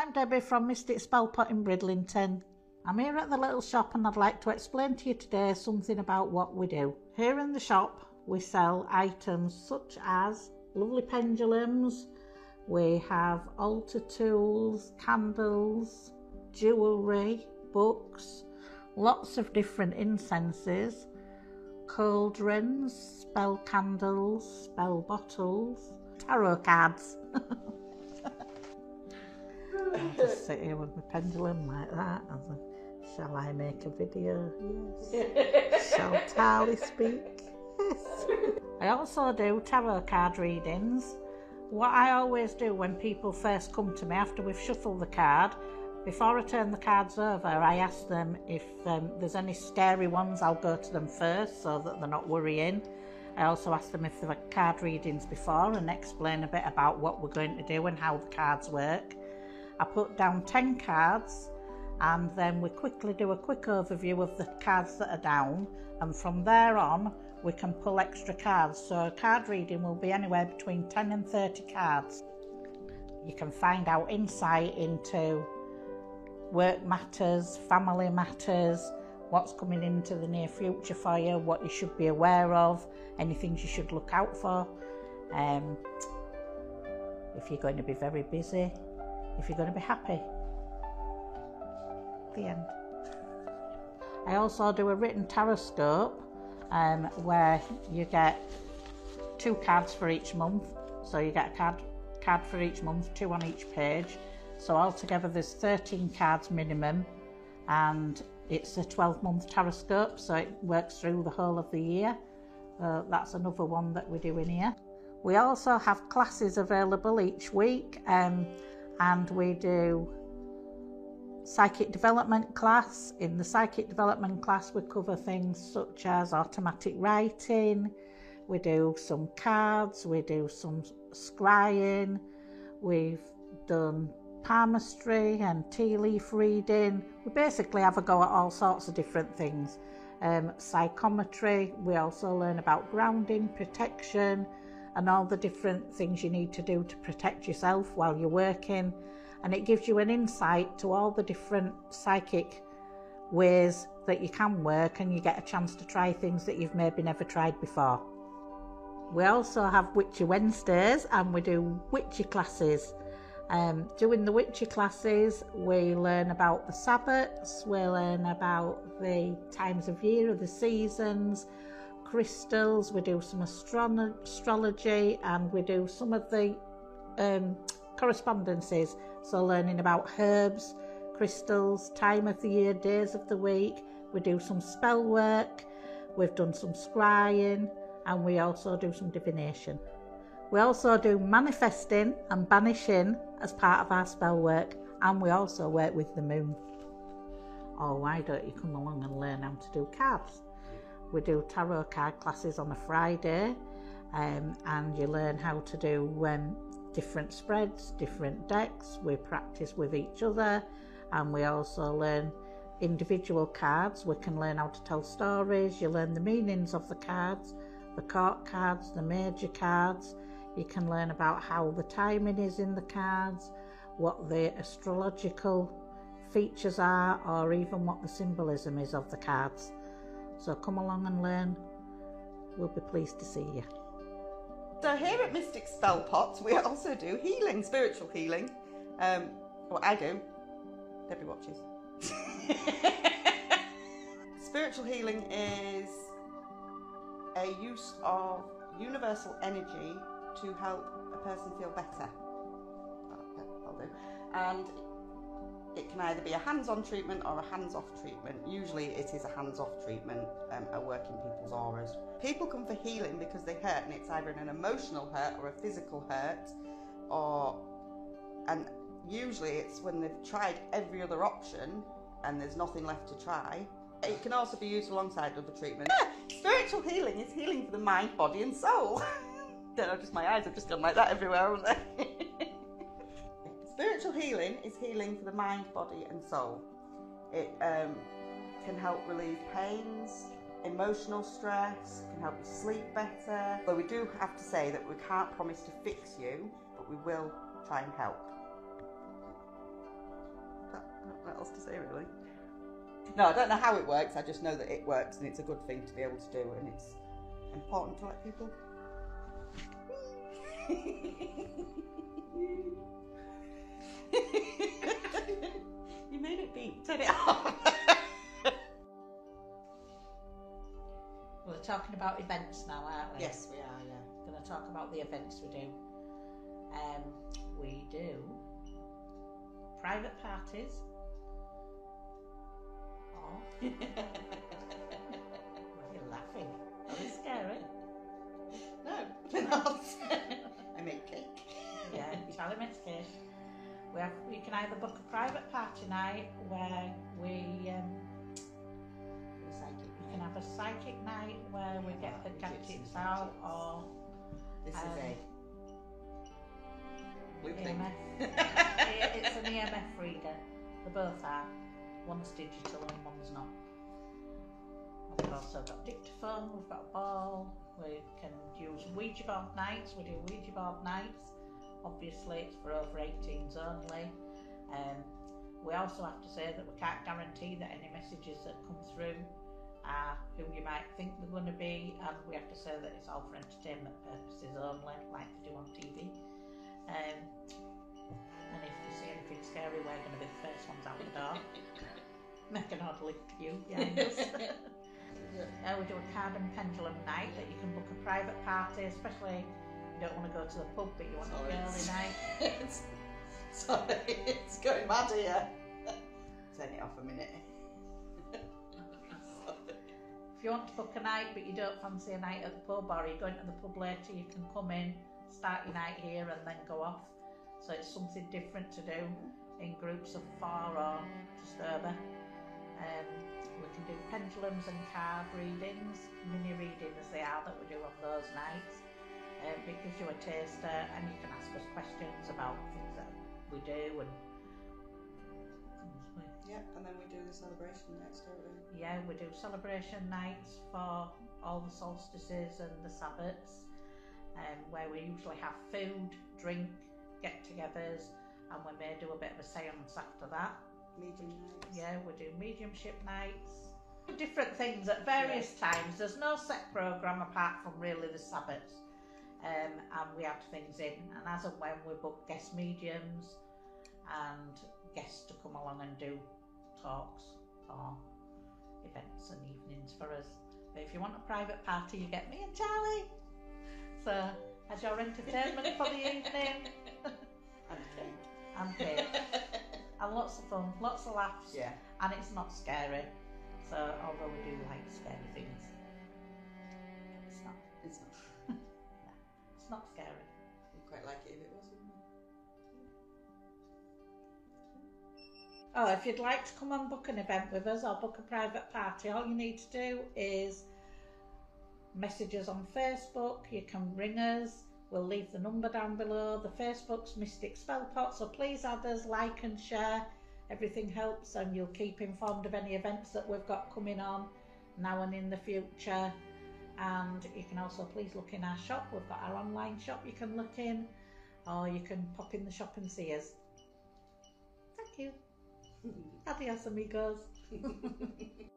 I'm Debbie from Mystic Spellpot in Bridlington. I'm here at the little shop and I'd like to explain to you today something about what we do. Here in the shop we sell items such as lovely pendulums, we have altar tools, candles, jewellery, books, lots of different incenses, cauldrons, spell candles, spell bottles, tarot cards. just sit here with my pendulum like that. And shall I make a video? Yes. shall Tali speak? Yes. I also do tarot card readings. What I always do when people first come to me after we've shuffled the card, before I turn the cards over, I ask them if um, there's any scary ones, I'll go to them first so that they're not worrying. I also ask them if they've had card readings before and explain a bit about what we're going to do and how the cards work. I put down 10 cards and then we quickly do a quick overview of the cards that are down and from there on we can pull extra cards so a card reading will be anywhere between 10 and 30 cards. You can find out insight into work matters, family matters, what's coming into the near future for you, what you should be aware of, any things you should look out for. Um, if you're going to be very busy, if you're going to be happy. The end. I also do a written taroscope um, where you get two cards for each month. So you get a card, card for each month, two on each page. So altogether there's 13 cards minimum and it's a 12 month taroscope so it works through the whole of the year. Uh, that's another one that we do in here. We also have classes available each week. Um, and we do psychic development class. In the psychic development class, we cover things such as automatic writing, we do some cards, we do some scrying, we've done palmistry and tea leaf reading. We basically have a go at all sorts of different things. Um, psychometry, we also learn about grounding, protection, and all the different things you need to do to protect yourself while you're working. And it gives you an insight to all the different psychic ways that you can work, and you get a chance to try things that you've maybe never tried before. We also have Witchy Wednesdays and we do witchy classes. Um, doing the witchy classes, we learn about the Sabbats, we learn about the times of year, or the seasons, crystals, we do some astro- astrology, and we do some of the um, correspondences. So, learning about herbs, crystals, time of the year, days of the week. We do some spell work, we've done some scrying, and we also do some divination. We also do manifesting and banishing as part of our spell work, and we also work with the moon. Oh, why don't you come along and learn how to do cards? We do tarot card classes on a Friday, um, and you learn how to do um, different spreads, different decks. We practice with each other, and we also learn individual cards. We can learn how to tell stories. You learn the meanings of the cards, the court cards, the major cards. You can learn about how the timing is in the cards, what the astrological features are, or even what the symbolism is of the cards. So come along and learn. We'll be pleased to see you. So here at Mystic Spell Pots, we also do healing, spiritual healing. Um, well, I do. Debbie watches. spiritual healing is a use of universal energy to help a person feel better. I'll do. And it can either be a hands-on treatment or a hands-off treatment. Usually it is a hands-off treatment, um, a work in people's auras. People come for healing because they hurt and it's either an emotional hurt or a physical hurt or and usually it's when they've tried every other option and there's nothing left to try. It can also be used alongside other treatments. Spiritual healing is healing for the mind, body and soul. Don't know, just my eyes have just gone like that everywhere, haven't they? Spiritual healing is healing for the mind, body, and soul. It um, can help relieve pains, emotional stress, can help you sleep better. But we do have to say that we can't promise to fix you, but we will try and help. What else to say, really? No, I don't know how it works. I just know that it works, and it's a good thing to be able to do, and it's important to let people. you made it beep. Turn it off. We're talking about events now, aren't we? yes, we are. Yeah. Going to talk about the events we do. Um, we do private parties. Oh, why are you laughing? Are they scary? no, they're not. I make cake. yeah, Charlie makes cake. We have, you can either book a private party night where we um, you can have a psychic night where we get the gadgets out or This Um, is a. EMF. It- it's an EMF reader. They both are. One's digital and one's not. We've also got dictaphone, we've got a ball, we can use Ouija board nights, we do Ouija board nights. Obviously, it's for over 18s only. Um, we also have to say that we can't guarantee that any messages that come through are who you might think they're going to be, and we have to say that it's all for entertainment purposes only, like they do on TV. Um, and if you see anything scary, we're going to be the first ones out the door. Make an odd link you behind us. Uh, we do a card and pendulum night that you can book a private party, especially you don't want to go to the pub but you want Sorry. a girly night. it's, sorry, it's going mad here. Turn it off a minute. If you want to book a night but you don't fancy a night at the pub or you're going to the pub later, you can come in, start your night here and then go off. So it's something different to do in groups of four or just over. Um, we can do pendulums and card readings, mini reading as they are that we do on those nights. Um, it gives you a taster and you can ask us questions about things that we do and Yep, and then we do the celebration nights, don't we? yeah, we do celebration nights for all the solstices and the Sabbats, um, where we usually have food, drink, get togethers, and we may do a bit of a seance after that. Medium nights. Yeah, we do mediumship nights, different things at various times. There's no set programme apart from really the Sabbats, um, and we add things in. And as and when we book guest mediums and guests to come along and do talks or events and evenings for us. But if you want a private party, you get me and Charlie. So, as your entertainment for the evening And cake. and cake. And lots of fun, lots of laughs Yeah. and it's not scary. So although we do like scary things, it's not. It's not. It's not scary. I'd quite like it if it wasn't. Oh, if you'd like to come and book an event with us or book a private party, all you need to do is message us on Facebook. You can ring us. We'll leave the number down below. The Facebook's Mystic Spellpot, so please add us, like and share. Everything helps, and you'll keep informed of any events that we've got coming on now and in the future. And you can also please look in our shop. We've got our online shop you can look in, or you can pop in the shop and see us. Thank you. Mm-hmm. Adios, amigos.